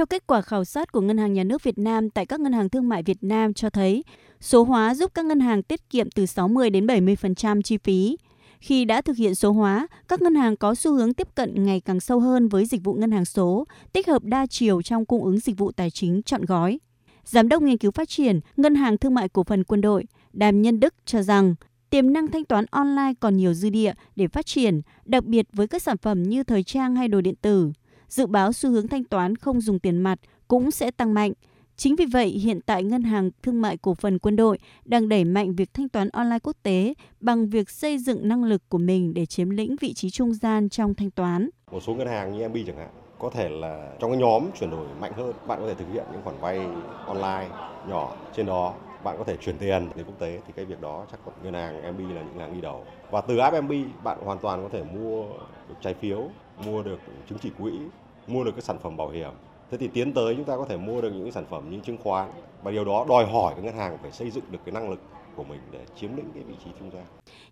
Theo kết quả khảo sát của Ngân hàng Nhà nước Việt Nam tại các ngân hàng thương mại Việt Nam cho thấy, số hóa giúp các ngân hàng tiết kiệm từ 60 đến 70% chi phí. Khi đã thực hiện số hóa, các ngân hàng có xu hướng tiếp cận ngày càng sâu hơn với dịch vụ ngân hàng số, tích hợp đa chiều trong cung ứng dịch vụ tài chính chọn gói. Giám đốc nghiên cứu phát triển Ngân hàng Thương mại Cổ phần Quân đội Đàm Nhân Đức cho rằng tiềm năng thanh toán online còn nhiều dư địa để phát triển, đặc biệt với các sản phẩm như thời trang hay đồ điện tử. Dự báo xu hướng thanh toán không dùng tiền mặt cũng sẽ tăng mạnh. Chính vì vậy, hiện tại Ngân hàng Thương mại Cổ phần Quân đội đang đẩy mạnh việc thanh toán online quốc tế bằng việc xây dựng năng lực của mình để chiếm lĩnh vị trí trung gian trong thanh toán. Một số ngân hàng như MB chẳng hạn, có thể là trong cái nhóm chuyển đổi mạnh hơn, bạn có thể thực hiện những khoản vay online nhỏ trên đó bạn có thể chuyển tiền đến quốc tế thì cái việc đó chắc ngân hàng MB là những ngân hàng đi đầu và từ app MB bạn hoàn toàn có thể mua được trái phiếu mua được chứng chỉ quỹ mua được cái sản phẩm bảo hiểm. Thế thì tiến tới chúng ta có thể mua được những cái sản phẩm như chứng khoán, và điều đó đòi hỏi cái ngân hàng phải xây dựng được cái năng lực của mình để chiếm lĩnh cái vị trí trung gian.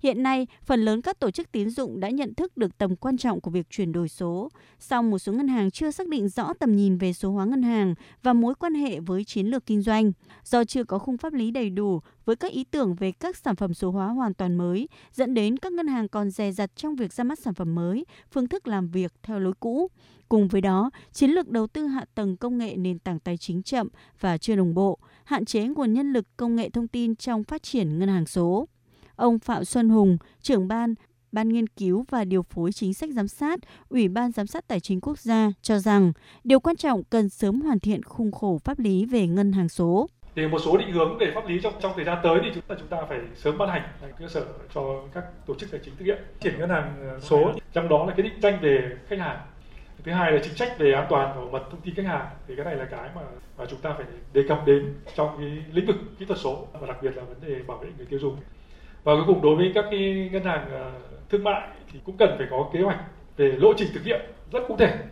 Hiện nay, phần lớn các tổ chức tín dụng đã nhận thức được tầm quan trọng của việc chuyển đổi số, song một số ngân hàng chưa xác định rõ tầm nhìn về số hóa ngân hàng và mối quan hệ với chiến lược kinh doanh. Do chưa có khung pháp lý đầy đủ với các ý tưởng về các sản phẩm số hóa hoàn toàn mới, dẫn đến các ngân hàng còn dè dặt trong việc ra mắt sản phẩm mới, phương thức làm việc theo lối cũ. Cùng với đó, chiến lược đầu tư hạ tầng công nghệ nền tảng tài chính chậm và chưa đồng bộ, hạn chế nguồn nhân lực công nghệ thông tin trong phát triển ngân hàng số. Ông Phạm Xuân Hùng, trưởng ban Ban nghiên cứu và điều phối chính sách giám sát, Ủy ban giám sát tài chính quốc gia cho rằng điều quan trọng cần sớm hoàn thiện khung khổ pháp lý về ngân hàng số. Để một số định hướng về pháp lý trong trong thời gian tới thì chúng ta chúng ta phải sớm ban hành cơ sở cho các tổ chức tài chính thực hiện triển ngân hàng số trong đó là cái định danh về khách hàng thứ hai là chính sách về an toàn bảo mật thông tin khách hàng thì cái này là cái mà, mà chúng ta phải đề cập đến trong cái lĩnh vực kỹ thuật số và đặc biệt là vấn đề bảo vệ người tiêu dùng. Và cuối cùng đối với các cái ngân hàng ờ, thương mại thì cũng cần phải có kế hoạch về lộ trình thực hiện rất cụ thể.